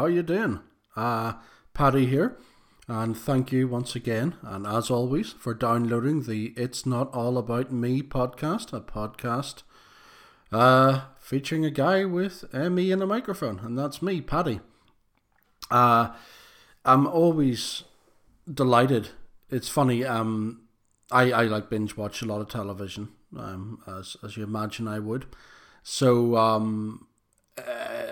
how you doing? Uh, Paddy here, and thank you once again, and as always, for downloading the It's Not All About Me podcast, a podcast uh, featuring a guy with uh, me and a microphone, and that's me, Paddy. Uh, I'm always delighted. It's funny, um, I, I like binge watch a lot of television, um, as, as you imagine I would. So, um,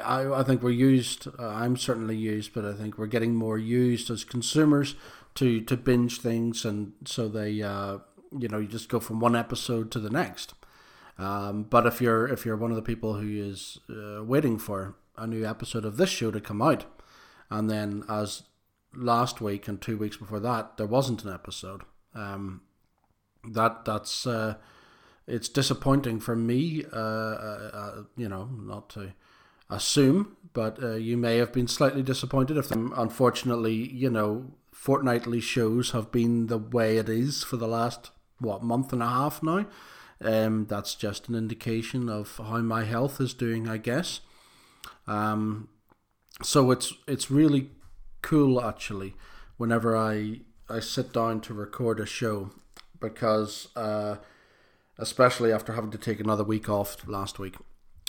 I, I think we're used. Uh, I'm certainly used, but I think we're getting more used as consumers to to binge things, and so they, uh, you know, you just go from one episode to the next. Um, but if you're if you're one of the people who is uh, waiting for a new episode of this show to come out, and then as last week and two weeks before that there wasn't an episode, um, that that's uh, it's disappointing for me. Uh, uh, uh you know, not to assume, but uh, you may have been slightly disappointed if them. Unfortunately, you know, fortnightly shows have been the way it is for the last what month and a half now. Um, that's just an indication of how my health is doing, I guess. Um, so it's it's really cool actually whenever I I sit down to record a show because uh, especially after having to take another week off last week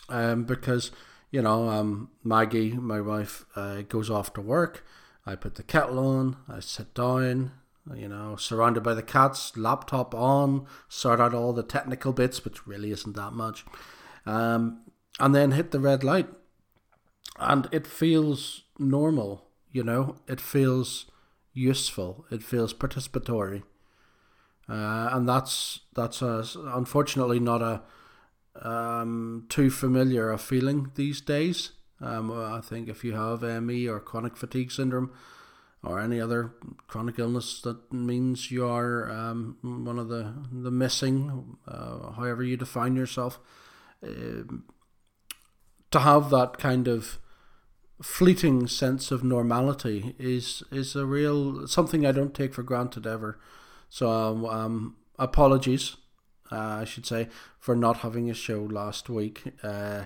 um, because you know, um, Maggie, my wife, uh, goes off to work. I put the kettle on. I sit down. You know, surrounded by the cats, laptop on, sort out all the technical bits, which really isn't that much, um, and then hit the red light. And it feels normal. You know, it feels useful. It feels participatory. Uh, and that's that's a, unfortunately not a um, too familiar a feeling these days. Um, I think if you have ME or chronic fatigue syndrome or any other chronic illness, that means you are um, one of the the missing, uh, however you define yourself. Uh, to have that kind of fleeting sense of normality is is a real something I don't take for granted ever. So um, um apologies uh, I should say, for not having a show last week. Uh,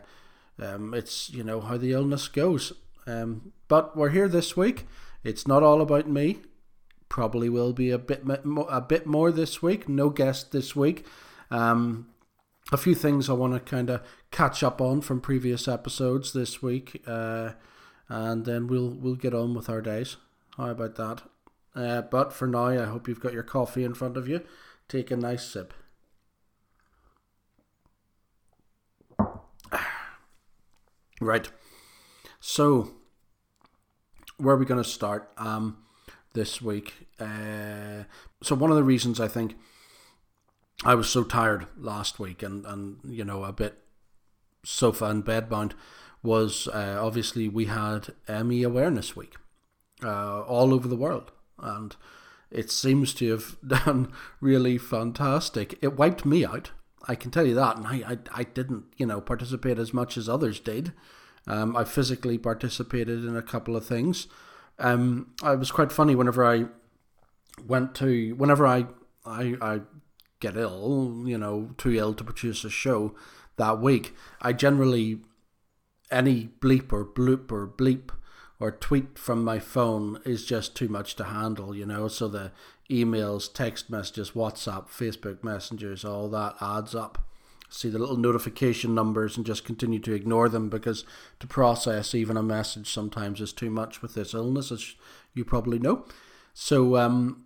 um, it's you know how the illness goes. Um, but we're here this week. It's not all about me. Probably will be a bit a bit more this week. No guest this week. Um, a few things I want to kind of catch up on from previous episodes this week, uh, and then we'll we'll get on with our days. How about that? Uh, but for now, I hope you've got your coffee in front of you. Take a nice sip. Right. So, where are we going to start um, this week? Uh, so, one of the reasons I think I was so tired last week and, and you know, a bit sofa and bed bound was uh, obviously we had ME Awareness Week uh, all over the world. And it seems to have done really fantastic. It wiped me out I can tell you that, and I, I, I didn't, you know, participate as much as others did. Um, I physically participated in a couple of things. Um, it was quite funny whenever I went to, whenever I, I, I get ill, you know, too ill to produce a show that week. I generally, any bleep or bloop or bleep or tweet from my phone is just too much to handle, you know. So the emails, text messages, WhatsApp, Facebook messengers, all that adds up. See the little notification numbers and just continue to ignore them because to process even a message sometimes is too much with this illness, as you probably know. So, um,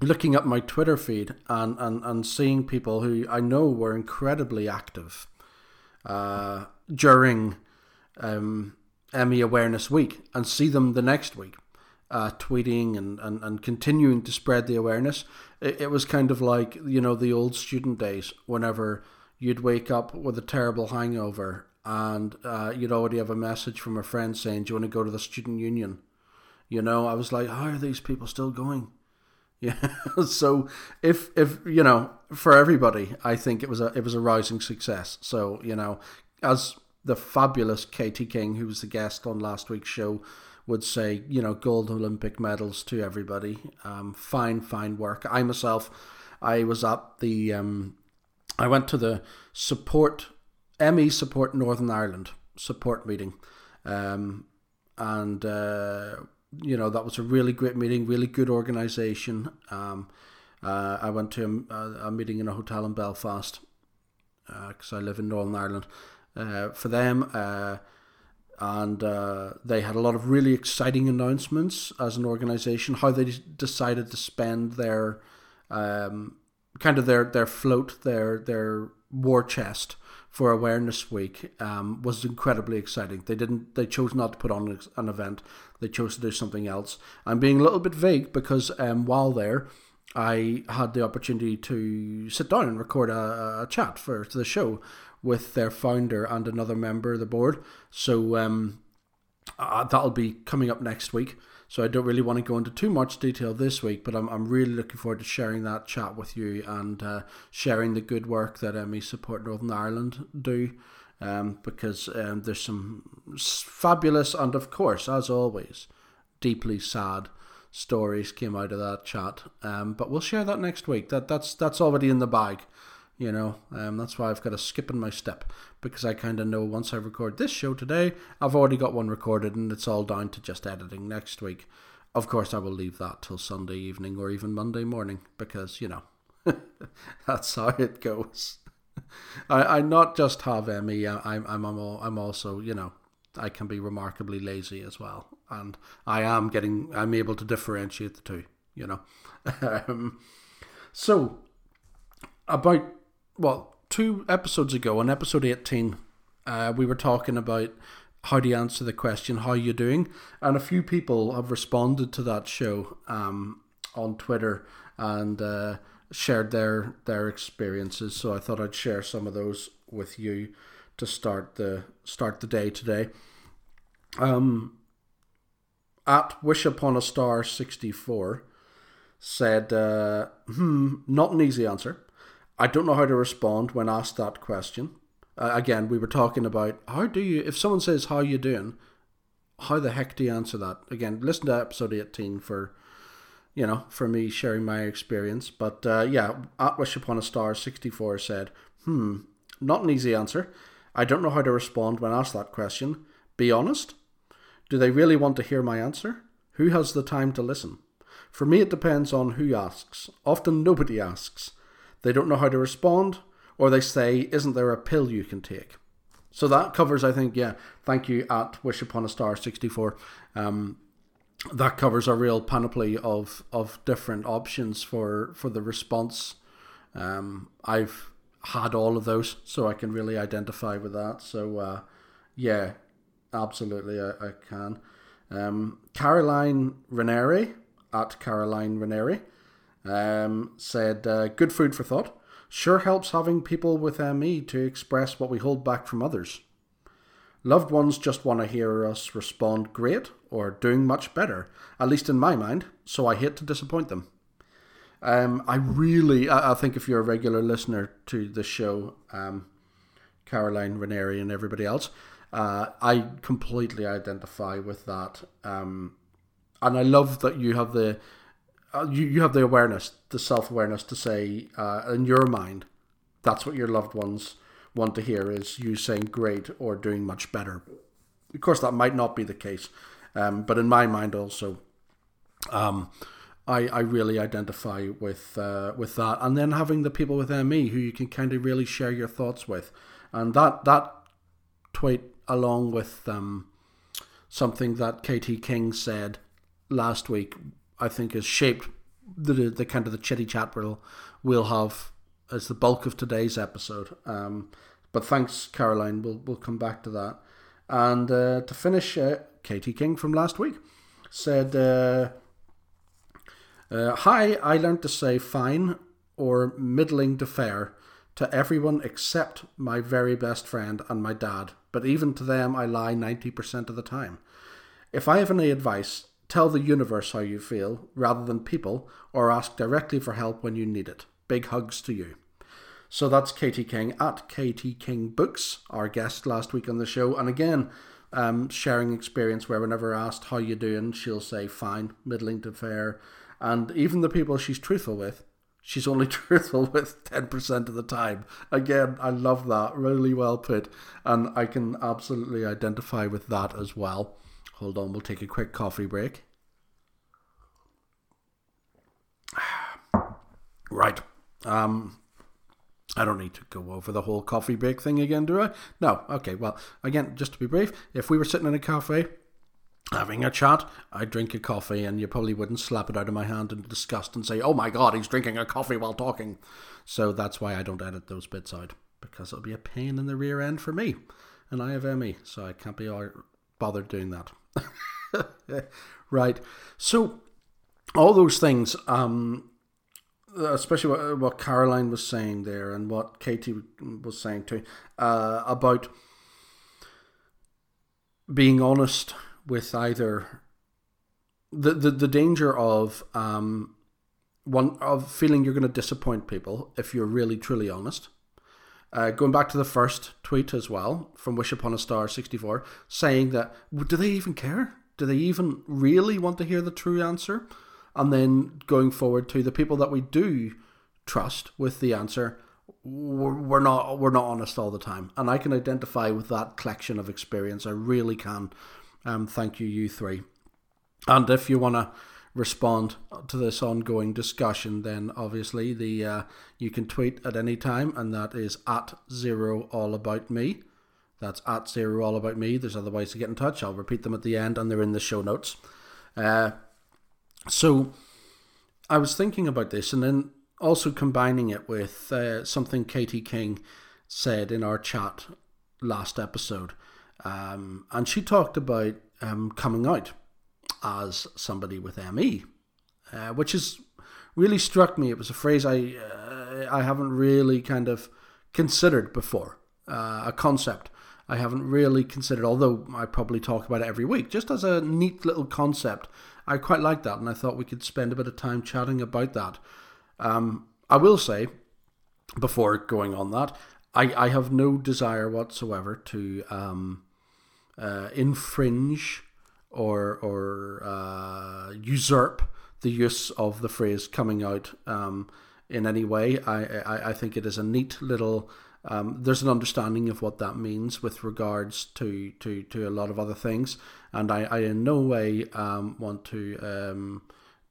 looking at my Twitter feed and, and, and seeing people who I know were incredibly active uh, during um, ME Awareness Week and see them the next week uh, tweeting and, and, and continuing to spread the awareness. It, it was kind of like, you know, the old student days whenever you'd wake up with a terrible hangover and uh, you'd already have a message from a friend saying, Do you want to go to the student union? You know, I was like, How are these people still going? Yeah. so if if you know, for everybody, I think it was a it was a rising success. So, you know, as the fabulous Katie King, who was the guest on last week's show, would say, you know, gold Olympic medals to everybody. Um, fine, fine work. I myself, I was at the, um, I went to the support, ME Support Northern Ireland support meeting. Um, and uh, you know that was a really great meeting, really good organisation. Um, uh, I went to a, a, meeting in a hotel in Belfast because uh, I live in Northern Ireland. Uh, for them, uh, and they had a lot of really exciting announcements as an organisation. How they decided to spend their um, kind of their their float, their their war chest for Awareness Week um, was incredibly exciting. They didn't. They chose not to put on an event. They chose to do something else. I'm being a little bit vague because um, while there, I had the opportunity to sit down and record a, a chat for the show with their founder and another member of the board. So um, uh, that'll be coming up next week. So I don't really want to go into too much detail this week, but I'm, I'm really looking forward to sharing that chat with you and uh, sharing the good work that ME Support Northern Ireland do. Um, because um, there's some fabulous and, of course, as always, deeply sad stories came out of that chat. Um, but we'll share that next week. That that's that's already in the bag. You know, um, that's why I've got a skip in my step because I kind of know once I record this show today, I've already got one recorded and it's all down to just editing next week. Of course, I will leave that till Sunday evening or even Monday morning because, you know, that's how it goes. I, I not just have ME, I, I'm, I'm, I'm also, you know, I can be remarkably lazy as well. And I am getting, I'm able to differentiate the two, you know. um, so, about well, two episodes ago, on episode 18, uh, we were talking about how to answer the question, How are you doing? And a few people have responded to that show um, on Twitter and uh, shared their, their experiences. So I thought I'd share some of those with you to start the start the day today. Um, at Wish Upon a Star 64 said, uh, hmm, not an easy answer. I don't know how to respond when asked that question. Uh, again, we were talking about how do you, if someone says, How you doing? How the heck do you answer that? Again, listen to episode 18 for, you know, for me sharing my experience. But uh, yeah, at Wish Upon a Star 64 said, Hmm, not an easy answer. I don't know how to respond when asked that question. Be honest. Do they really want to hear my answer? Who has the time to listen? For me, it depends on who asks. Often nobody asks they don't know how to respond, or they say, Isn't there a pill you can take? So that covers, I think, yeah, thank you at Wish Upon a Star 64. Um, that covers a real panoply of, of different options for, for the response. Um, I've had all of those, so I can really identify with that. So, uh, yeah, absolutely, I, I can. Um, Caroline Ranieri at Caroline Ranieri um, said, uh, Good food for thought. Sure helps having people with ME to express what we hold back from others. Loved ones just want to hear us respond great or doing much better, at least in my mind, so I hate to disappoint them. Um, I really, I, I, think if you're a regular listener to the show, um, Caroline Ranieri and everybody else, uh, I completely identify with that. Um, and I love that you have the uh, you, you have the awareness, the self awareness to say, uh, in your mind, that's what your loved ones want to hear is you saying great or doing much better. Of course, that might not be the case, um, but in my mind also, um, I I really identify with uh, with that, and then having the people with ME who you can kind of really share your thoughts with, and that that tweet along with um, something that Katie King said last week I think has shaped the the kind of the chitty chat we'll we'll have as the bulk of today's episode. Um, but thanks, Caroline. We'll we'll come back to that. And uh, to finish, uh, Katie King from last week said, uh, uh, "Hi, I learned to say fine or middling to fair." To everyone except my very best friend and my dad, but even to them I lie 90% of the time. If I have any advice, Tell the universe how you feel rather than people, or ask directly for help when you need it. Big hugs to you. So that's Katie King at Katie King Books, our guest last week on the show. And again, um, sharing experience where whenever asked how you doing, she'll say fine, middling to fair. And even the people she's truthful with, she's only truthful with 10% of the time. Again, I love that. Really well put. And I can absolutely identify with that as well Hold on, we'll take a quick coffee break. Right. Um, I don't need to go over the whole coffee break thing again, do I? No. Okay. Well, again, just to be brief, if we were sitting in a cafe having a chat, I'd drink a coffee, and you probably wouldn't slap it out of my hand in disgust and say, "Oh my God, he's drinking a coffee while talking." So that's why I don't edit those bits out because it'll be a pain in the rear end for me, and I have ME, so I can't be bothered doing that. right. So all those things. Um, especially what, what Caroline was saying there and what Katie was saying too uh, about being honest with either the the, the danger of um, one of feeling you're going to disappoint people if you're really truly honest. Uh, going back to the first tweet as well from Wish Upon a Star 64, saying that do they even care? Do they even really want to hear the true answer? and then going forward to the people that we do trust with the answer we're not we're not honest all the time and i can identify with that collection of experience i really can um, thank you you three and if you want to respond to this ongoing discussion then obviously the uh, you can tweet at any time and that is at zero all about me. That's at zero all about me. There's other ways to get in touch. I'll repeat them at the end and they're in the show notes. Uh, so I was thinking about this and then also combining it with uh, something Katie King said in our chat last episode. Um, and she talked about um, coming out as somebody with ME, uh, which has really struck me. It was a phrase I uh, I haven't really kind of considered before, uh, a concept I haven't really considered, although I probably talk about it every week, just as a neat little concept I quite like that, and I thought we could spend a bit of time chatting about that. Um, I will say, before going on that, I, I have no desire whatsoever to um, uh, infringe or or uh, usurp the use of the phrase coming out um, in any way. I, I, I think it is a neat little um, there's an understanding of what that means with regards to, to, to a lot of other things, and I, I in no way um, want to um,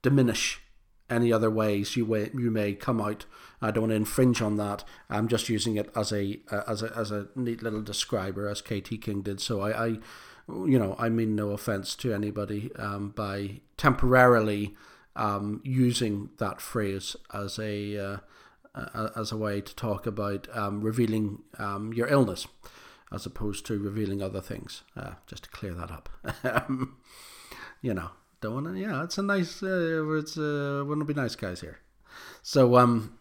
diminish any other ways you may, you may come out. I don't want to infringe on that. I'm just using it as a as a as a neat little describer, as Katie King did. So I, I you know, I mean no offense to anybody um, by temporarily um, using that phrase as a uh, uh, as a way to talk about um, revealing um, your illness as opposed to revealing other things. Uh, just to clear that up. Um, you know, don't want to, yeah, it's a nice, uh, it's, uh, wouldn't it be nice guys here? So, um,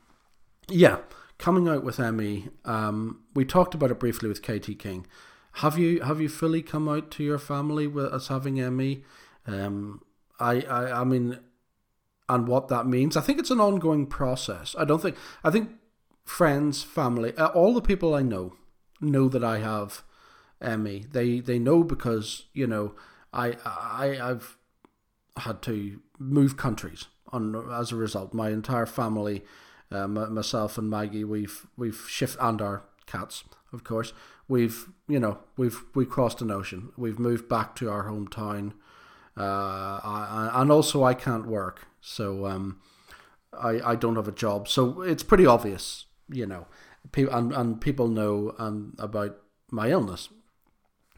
yeah, coming out with ME, um, we talked about it briefly with Katie King. Have you have you fully come out to your family with, as having ME? Um, I, I I mean, and what that means. I think it's an ongoing process. I don't think I think friends, family, uh, all the people I know know that I have ME. They they know because you know I I I've had to move countries on as a result. My entire family, uh, myself and Maggie, we've we've shifted and our cats, of course. We've you know we've we crossed an ocean. We've moved back to our hometown. Uh, I, and also I can't work. So um, I I don't have a job, so it's pretty obvious, you know, people and, and people know um, about my illness,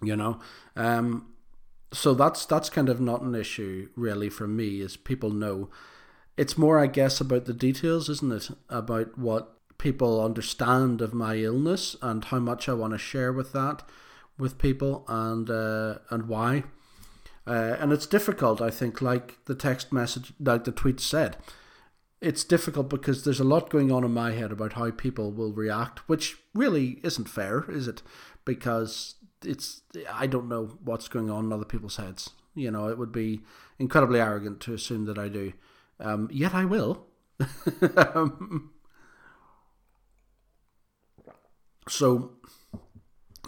you know. Um, so that's that's kind of not an issue really for me, is people know. It's more, I guess, about the details, isn't it? About what people understand of my illness and how much I want to share with that with people and uh, and why. Uh, and it's difficult, I think, like the text message, like the tweet said. It's difficult because there's a lot going on in my head about how people will react, which really isn't fair, is it? Because it's I don't know what's going on in other people's heads. You know, it would be incredibly arrogant to assume that I do. Um, yet I will. um, so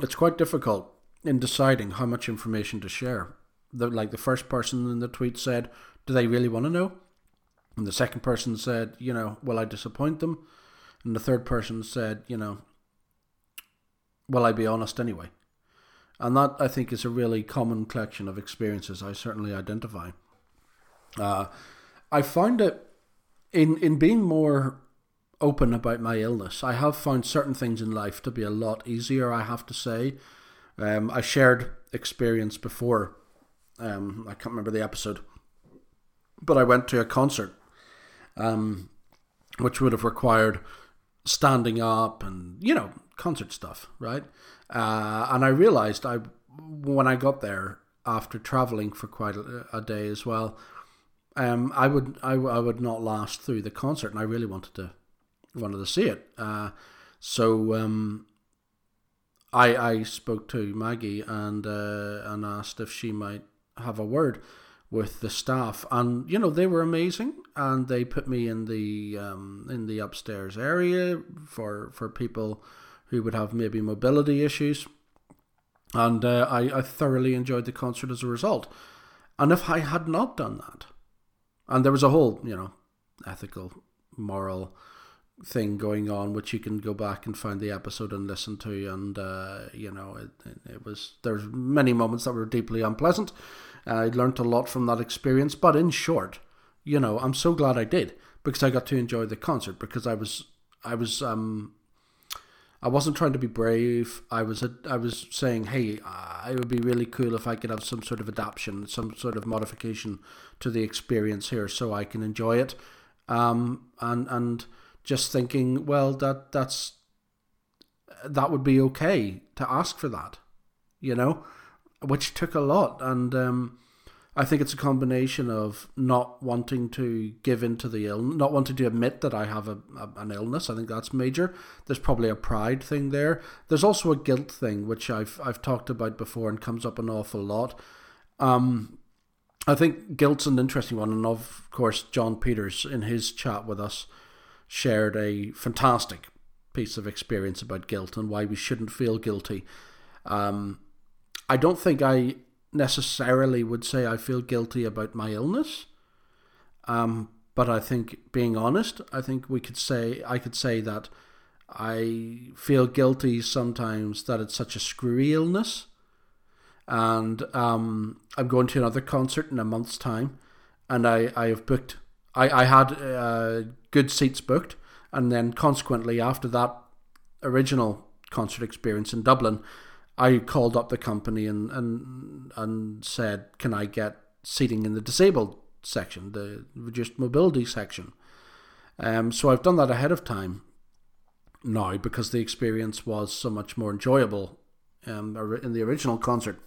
it's quite difficult in deciding how much information to share the like the first person in the tweet said, "Do they really want to know?" And the second person said, "You know, will I disappoint them?" And the third person said, "You know, will I be honest anyway?" And that, I think, is a really common collection of experiences I certainly identify. Uh, I found it in, in being more open about my illness. I have found certain things in life to be a lot easier, I have to say. Um, I shared experience before. Um, I can't remember the episode, but I went to a concert, um, which would have required standing up and you know concert stuff, right? Uh, and I realized I when I got there after traveling for quite a, a day as well, um, I would I, I would not last through the concert, and I really wanted to wanted to see it. Uh, so um, I I spoke to Maggie and uh, and asked if she might have a word with the staff, and you know they were amazing, and they put me in the um, in the upstairs area for for people who would have maybe mobility issues, and uh, I I thoroughly enjoyed the concert as a result. And if I had not done that, and there was a whole you know ethical moral thing going on, which you can go back and find the episode and listen to. And uh, you know, it, it was there's many moments that were deeply unpleasant. I learned a lot from that experience. But in short, you know, I'm so glad I did because I got to enjoy the concert because I was I was um I wasn't trying to be brave. I was a, I was saying, hey, it would be really cool if I could have some sort of adaptation, some sort of modification to the experience here, so I can enjoy it. Um, and and just thinking, well, that that's that would be okay to ask for that, you know, which took a lot, and um, I think it's a combination of not wanting to give in to the illness, not wanting to admit that I have a, a, an illness. I think that's major. There's probably a pride thing there. There's also a guilt thing, which I've I've talked about before and comes up an awful lot. Um, I think guilt's an interesting one, and of course, John Peters in his chat with us shared a fantastic piece of experience about guilt and why we shouldn't feel guilty. Um, I don't think I necessarily would say I feel guilty about my illness. Um, but I think, being honest, I think we could say I could say that I feel guilty sometimes that it's such a screwy illness, and um, I'm going to another concert in a month's time, and I I have booked I I had uh, good seats booked, and then consequently after that original concert experience in Dublin, I called up the company and and and said, "Can I get seating in the disabled section, the reduced mobility section?" Um, so I've done that ahead of time now because the experience was so much more enjoyable um, in the original concert.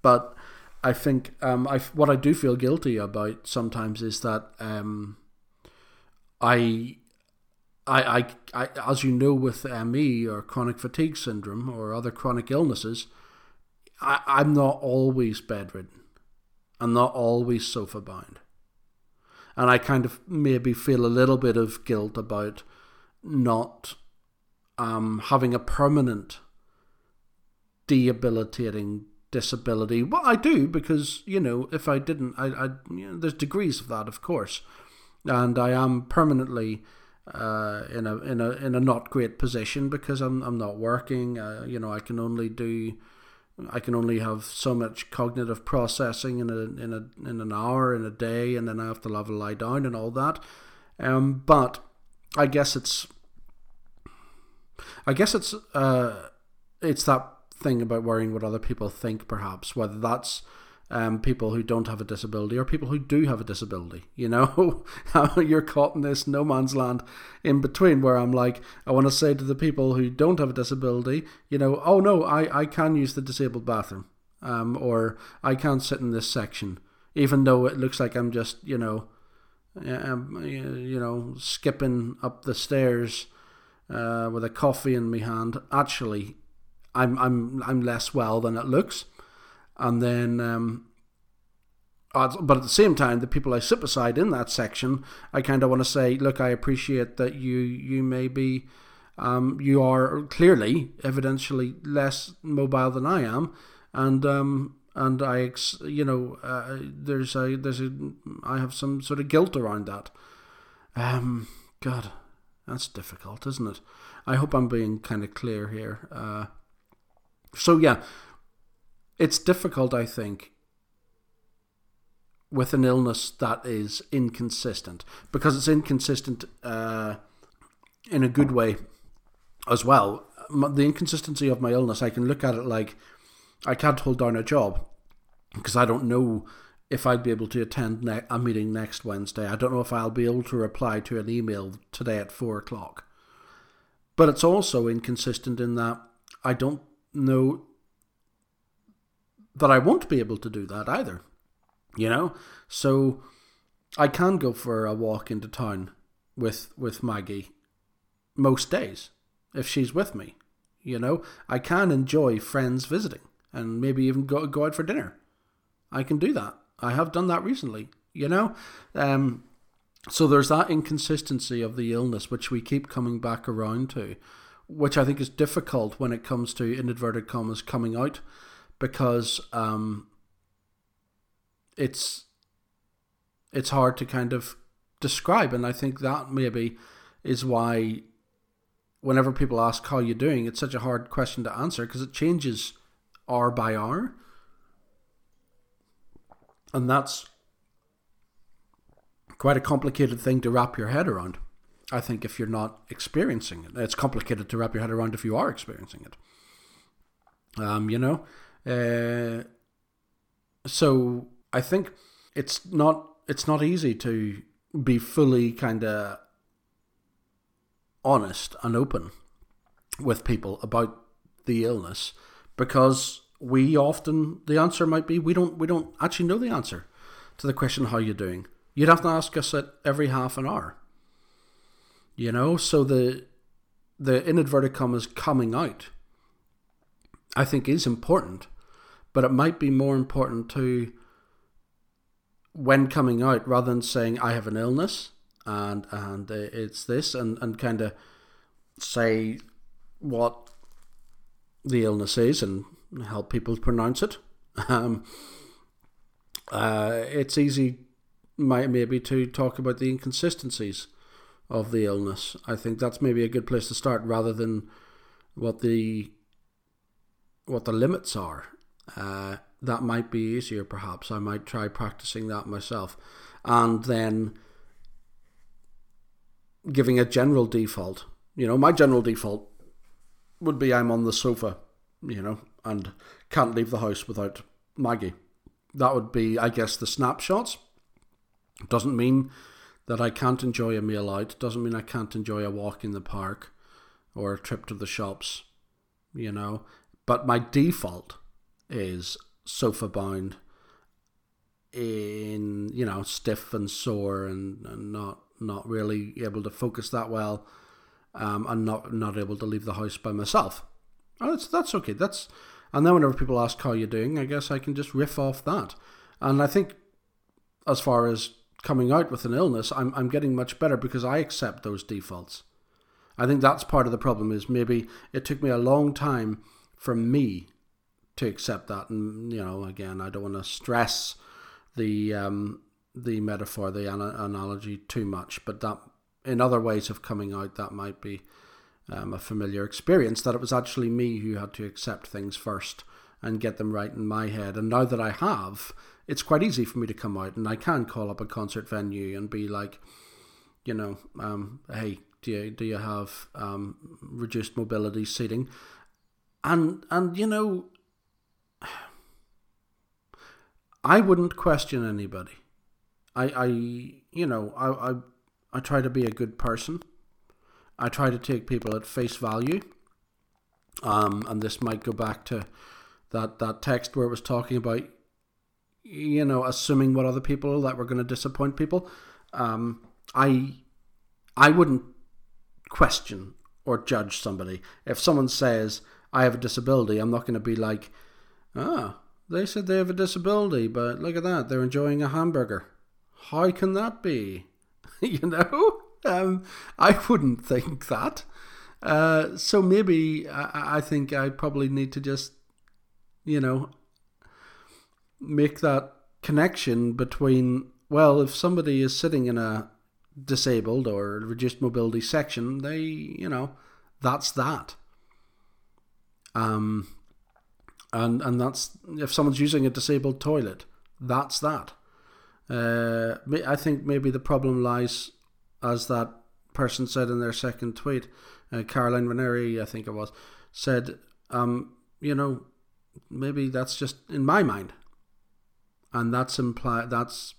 But I think um, I what I do feel guilty about sometimes is that um, I, I, I, I, as you know, with ME or chronic fatigue syndrome or other chronic illnesses, I, I'm not always bedridden. I'm not always sofa bound. And I kind of maybe feel a little bit of guilt about not um, having a permanent debilitating disability. Well, I do because you know if I didn't, I, I you know, there's degrees of that, of course and I am permanently uh, in a in a in a not great position because I'm I'm not working. Uh, you know, I can only do. I can only have so much cognitive processing in a in a in an hour in a day, and then I have to have a lie down and all that. Um, but I guess it's I guess it's uh, it's that thing about worrying what other people think, perhaps whether that's um, people who don't have a disability or people who do have a disability. You know, you're caught in this no man's land in between where I'm like, I want to say to the people who don't have a disability, you know, oh no, I, I can use the disabled bathroom, um, or I can't sit in this section, even though it looks like I'm just, you know, um, you know, skipping up the stairs uh, with a coffee in my hand. Actually, I'm I'm I'm less well than it looks and then um, but at the same time, the people I sit beside in that section, I kind of want to say, look, I appreciate that you you may be, um, you are clearly, evidentially less mobile than I am, and um, and I, you know, uh, there's a there's a I have some sort of guilt around that. Um, God, that's difficult, isn't it? I hope I'm being kind of clear here. Uh, so yeah, it's difficult, I think, with an illness that is inconsistent because it's inconsistent uh, in a good way as well. The inconsistency of my illness, I can look at it like I can't hold down a job because I don't know if I'd be able to attend ne- a meeting next Wednesday. I don't know if I'll be able to reply to an email today at four o'clock. But it's also inconsistent in that I don't know that I won't be able to do that either. You know? So I can go for a walk into town with with Maggie most days if she's with me. You know? I can enjoy friends visiting and maybe even go go out for dinner. I can do that. I have done that recently, you know? Um so there's that inconsistency of the illness which we keep coming back around to, which I think is difficult when it comes to in inverted commas coming out because um it's it's hard to kind of describe. And I think that maybe is why whenever people ask how you're doing it's such a hard question to answer because it changes hour by hour. And that's quite a complicated thing to wrap your head around I think if you're not experiencing it it's complicated to wrap your head around if you are experiencing it. Um you know? Uh so I think it's not it's not easy to be fully kind of honest and open with people about the illness because we often the answer might be we don't we don't actually know the answer to the question how you're doing? You'd have to ask us it every half an hour you know so the the inadvertent commas coming out i think is important but it might be more important to when coming out rather than saying I have an illness and and it's this and and kind of say what the illness is and help people pronounce it. Um, uh, it's easy, might maybe to talk about the inconsistencies of the illness. I think that's maybe a good place to start rather than what the what the limits are. Uh, that might be easier perhaps. I might try practicing that myself. And then giving a general default. You know, my general default would be I'm on the sofa, you know, and can't leave the house without Maggie. That would be, I guess, the snapshots. Doesn't mean that I can't enjoy a meal out. Doesn't mean I can't enjoy a walk in the park or a trip to the shops, you know. But my default is sofa bound in you know stiff and sore and, and not not really able to focus that well um, and not not able to leave the house by myself oh, that's that's okay that's and then whenever people ask how you're doing i guess i can just riff off that and i think as far as coming out with an illness i'm, I'm getting much better because i accept those defaults i think that's part of the problem is maybe it took me a long time for me to accept that. And you know, again, I don't want to stress the um, the metaphor, the ana- analogy too much, but that in other ways of coming out, that might be um, a familiar experience. That it was actually me who had to accept things first and get them right in my head. And now that I have, it's quite easy for me to come out, and I can call up a concert venue and be like, you know, um, hey, do you do you have um, reduced mobility seating? And and you know, I wouldn't question anybody. I, I you know, I, I, I try to be a good person. I try to take people at face value. Um, and this might go back to that, that text where it was talking about, you know, assuming what other people that were going to disappoint people. Um, I, I wouldn't question or judge somebody. If someone says, I have a disability, I'm not going to be like, ah, they said they have a disability, but look at that, they're enjoying a hamburger. How can that be? you know? Um, I wouldn't think that. Uh, so maybe I, I think I probably need to just, you know, make that connection between, well, if somebody is sitting in a disabled or reduced mobility section, they, you know, that's that. Um, and and that's if someone's using a disabled toilet, that's that. Uh, I think maybe the problem lies, as that person said in their second tweet, uh, Caroline Ranieri, I think it was, said, um, you know, maybe that's just in my mind, and that's imply that's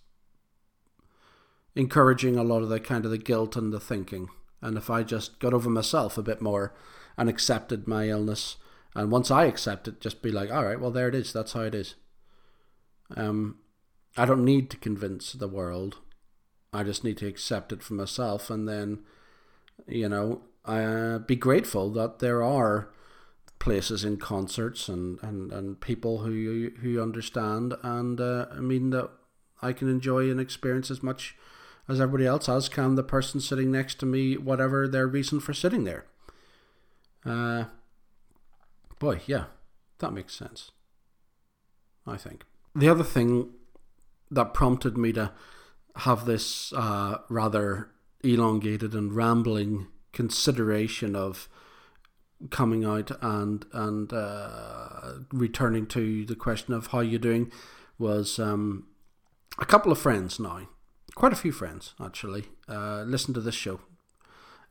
encouraging a lot of the kind of the guilt and the thinking. And if I just got over myself a bit more and accepted my illness, and once I accept it, just be like, all right, well there it is. That's how it is. Um, I don't need to convince the world. I just need to accept it for myself, and then, you know, uh, be grateful that there are places in concerts and, and, and people who who understand, and uh, I mean that I can enjoy an experience as much as everybody else has. Can the person sitting next to me, whatever their reason for sitting there? Uh, boy, yeah, that makes sense. I think the other thing that prompted me to have this uh, rather elongated and rambling consideration of coming out and and uh, returning to the question of how you're doing was um, a couple of friends now, quite a few friends actually, uh, listen to this show,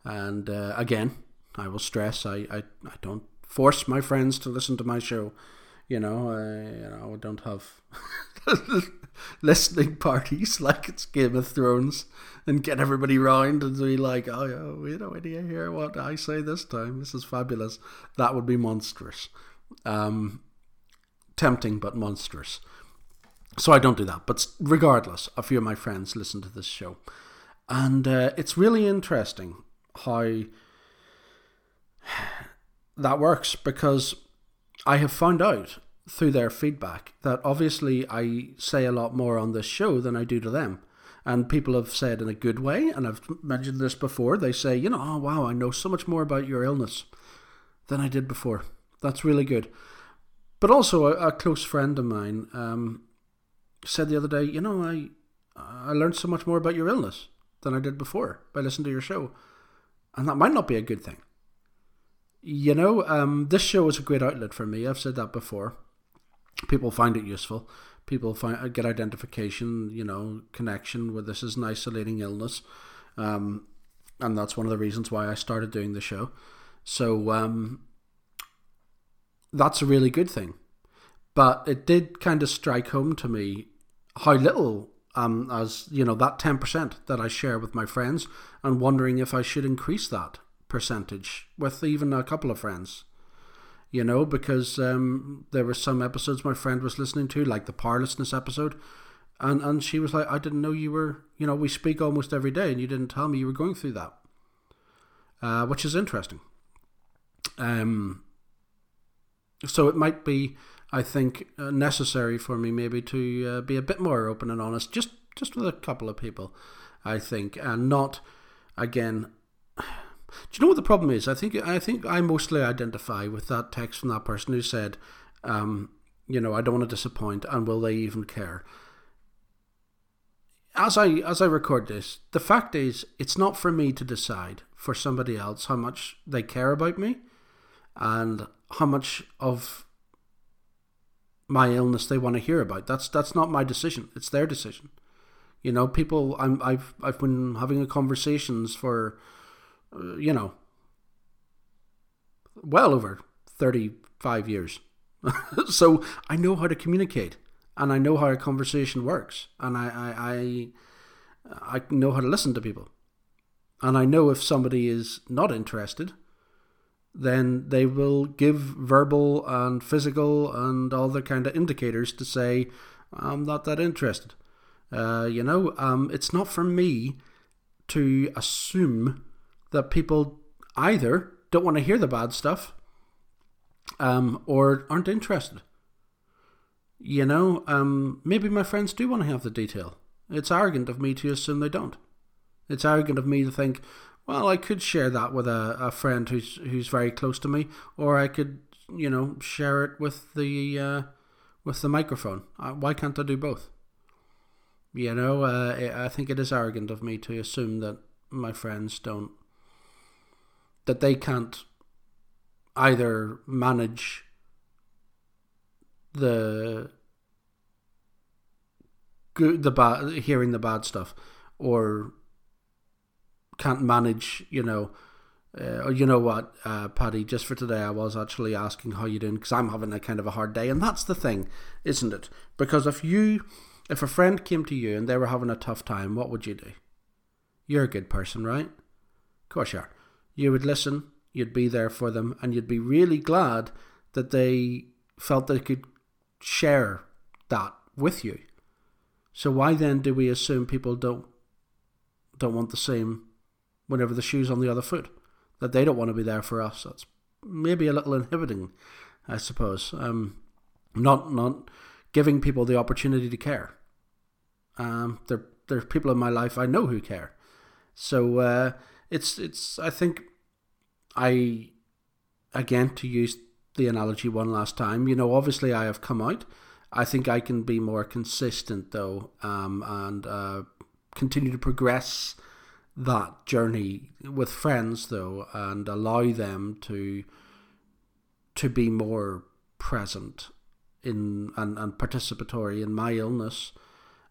and uh, again, I will stress I, I I don't force my friends to listen to my show. You know, I, you know, I don't have listening parties like it's Game of Thrones and get everybody round and be like, oh, yeah, we know any hear what I say this time. This is fabulous. That would be monstrous. Um, tempting, but monstrous. So I don't do that. But regardless, a few of my friends listen to this show. And uh, it's really interesting how that works because I have found out through their feedback that obviously I say a lot more on this show than I do to them. And people have said in a good way, and I've mentioned this before, they say, you know, oh wow, I know so much more about your illness than I did before. That's really good. But also, a, a close friend of mine um, said the other day, you know, I I learned so much more about your illness than I did before by listening to your show, and that might not be a good thing. You know, um, this show is a great outlet for me. I've said that before people find it useful. People find uh, get identification, you know, connection with this is an isolating illness, um, and that's one of the reasons why I started doing the show. So um, that's a really good thing. But it did kind of strike home to me how little, um, as you know, that ten percent that I share with my friends, and wondering if I should increase that percentage with even a couple of friends you know, because um, there were some episodes my friend was listening to, like the powerlessness episode, and and she was like, I didn't know you were, you know, we speak almost every day, and you didn't tell me you were going through that, uh, which is interesting. Um, so it might be, I think, uh, necessary for me maybe to uh, be a bit more open and honest, just just with a couple of people, I think, and not again do you know what the problem is? I think I think I mostly identify with that text from that person who said, um, you know, I don't want to disappoint, and will they even care? As I as I record this, the fact is, it's not for me to decide for somebody else how much they care about me, and how much of my illness they want to hear about. That's that's not my decision. It's their decision. You know, people. I'm I've I've been having conversations for you know, well over 35 years. so I know how to communicate and I know how a conversation works and I, I, I, I know how to listen to people. And I know if somebody is not interested, then they will give verbal and physical and all the kind of indicators to say, I'm not that interested. Uh, you know, um, it's not for me to assume that people either don't want to hear the bad stuff um, or aren't interested. You know, um, maybe my friends do want to have the detail. It's arrogant of me to assume they don't. It's arrogant of me to think, well, I could share that with a, a friend who's who's very close to me, or I could, you know, share it with the uh, with the microphone. Uh, why can't I do both? You know, uh, I think it is arrogant of me to assume that my friends don't that they can't either manage the good, the bad, hearing the bad stuff, or can't manage, you know. Uh, you know what, uh, Paddy? Just for today, I was actually asking how you doing because I'm having a kind of a hard day, and that's the thing, isn't it? Because if you, if a friend came to you and they were having a tough time, what would you do? You're a good person, right? Of course you are. You would listen, you'd be there for them, and you'd be really glad that they felt they could share that with you. So why then do we assume people don't don't want the same whenever the shoe's on the other foot? That they don't want to be there for us. That's maybe a little inhibiting, I suppose. Um, not not giving people the opportunity to care. Um, there there's people in my life I know who care. So uh, it's it's I think I again to use the analogy one last time. You know, obviously I have come out. I think I can be more consistent though, um, and uh, continue to progress that journey with friends though, and allow them to to be more present in and, and participatory in my illness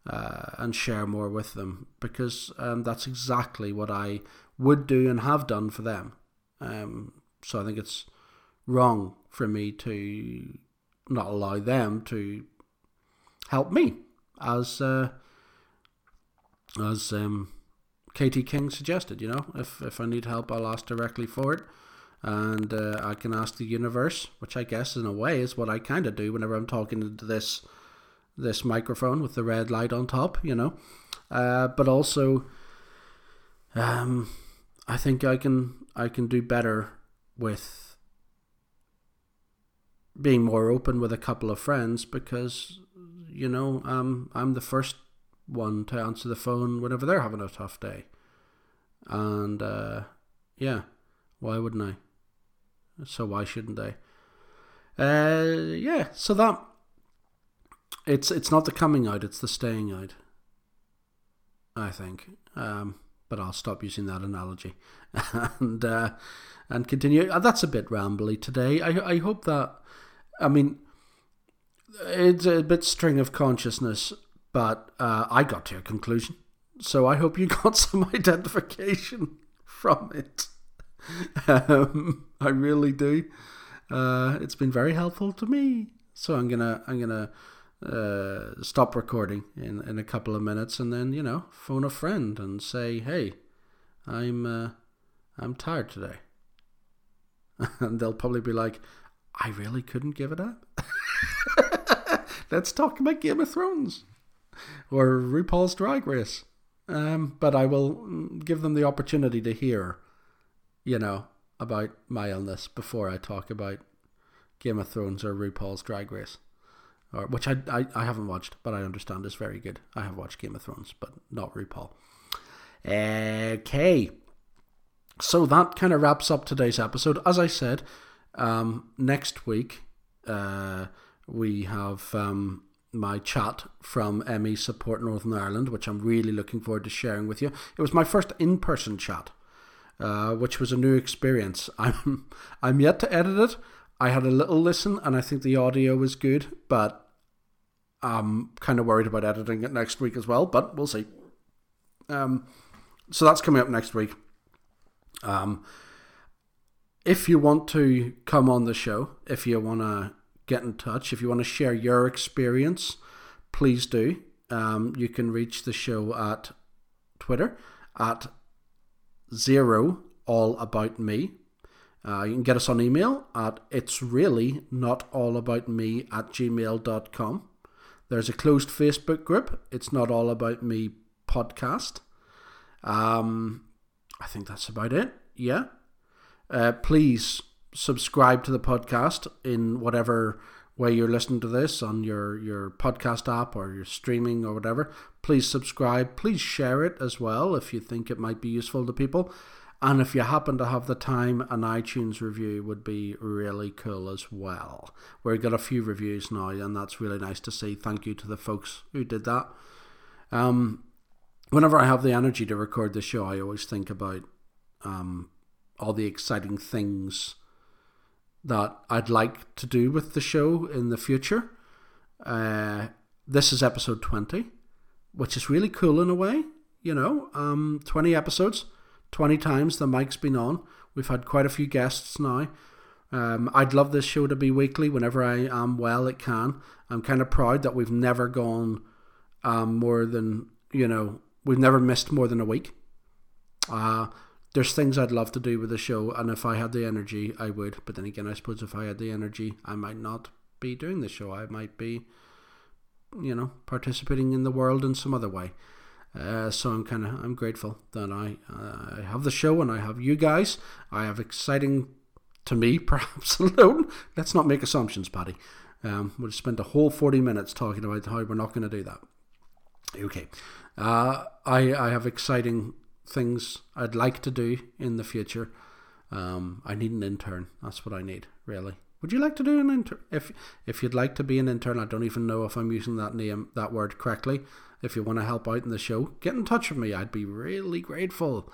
uh, and share more with them because um, that's exactly what I would do and have done for them. Um, so I think it's wrong for me to not allow them to help me, as uh, as um, Katie King suggested. You know, if if I need help, I'll ask directly for it, and uh, I can ask the universe, which I guess in a way is what I kind of do whenever I'm talking into this this microphone with the red light on top. You know, uh, but also, um, I think I can I can do better with being more open with a couple of friends because you know um, I'm the first one to answer the phone whenever they're having a tough day, and uh, yeah, why wouldn't I? So why shouldn't they? Uh, yeah, so that it's it's not the coming out, it's the staying out. I think, um, but I'll stop using that analogy, and uh, and continue. Uh, that's a bit rambly today. I I hope that I mean, it's a bit string of consciousness, but uh, I got to a conclusion. So I hope you got some identification from it. Um, I really do. Uh, it's been very helpful to me. So I'm gonna I'm gonna uh, stop recording in, in a couple of minutes and then you know phone a friend and say hey I'm uh, I'm tired today and they'll probably be like I really couldn't give it up. Let's talk about Game of Thrones or RuPaul's Drag Race. Um, but I will give them the opportunity to hear, you know, about my illness before I talk about Game of Thrones or RuPaul's Drag Race, or which I, I, I haven't watched, but I understand is very good. I have watched Game of Thrones, but not RuPaul. Okay, so that kind of wraps up today's episode. As I said, um, next week, uh, we have um, my chat from ME Support Northern Ireland, which I'm really looking forward to sharing with you. It was my first in person chat, uh, which was a new experience. I'm, I'm yet to edit it. I had a little listen and I think the audio was good, but I'm kind of worried about editing it next week as well, but we'll see. Um, so that's coming up next week. Um, if you want to come on the show, if you want to get in touch, if you want to share your experience, please do. Um, you can reach the show at Twitter at zero all about me. Uh, you can get us on email at it's really not all about me at gmail.com. There's a closed Facebook group. It's not all about me podcast. Um, I think that's about it. Yeah. Uh, please subscribe to the podcast in whatever way you're listening to this on your, your podcast app or your streaming or whatever. Please subscribe. Please share it as well if you think it might be useful to people. And if you happen to have the time, an iTunes review would be really cool as well. We've got a few reviews now, and that's really nice to see. Thank you to the folks who did that. Um, whenever I have the energy to record the show, I always think about um, all the exciting things that I'd like to do with the show in the future. Uh, this is episode 20, which is really cool in a way. You know, um, 20 episodes, 20 times the mic's been on. We've had quite a few guests now. Um, I'd love this show to be weekly whenever I am well, it can. I'm kind of proud that we've never gone um, more than, you know, we've never missed more than a week. Uh, there's things I'd love to do with the show, and if I had the energy, I would. But then again, I suppose if I had the energy, I might not be doing the show. I might be, you know, participating in the world in some other way. Uh, so I'm kind of I'm grateful that I uh, I have the show and I have you guys. I have exciting to me, perhaps alone. Let's not make assumptions, Paddy. Um, we'll spend a whole 40 minutes talking about how we're not going to do that. Okay. Uh, I, I have exciting things I'd like to do in the future. Um, I need an intern. That's what I need, really. Would you like to do an intern? If if you'd like to be an intern, I don't even know if I'm using that name that word correctly. If you want to help out in the show, get in touch with me. I'd be really grateful.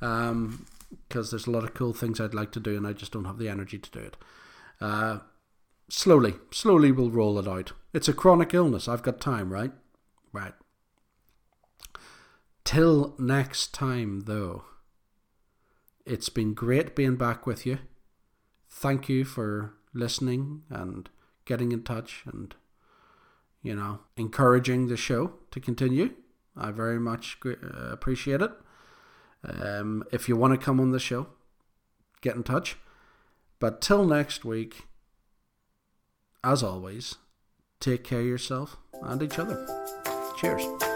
Um, because there's a lot of cool things I'd like to do, and I just don't have the energy to do it. Uh, slowly, slowly we'll roll it out. It's a chronic illness. I've got time, right? Right. Till next time, though, it's been great being back with you. Thank you for listening and getting in touch and, you know, encouraging the show to continue. I very much appreciate it. Um, if you want to come on the show, get in touch. But till next week, as always, take care of yourself and each other. Cheers.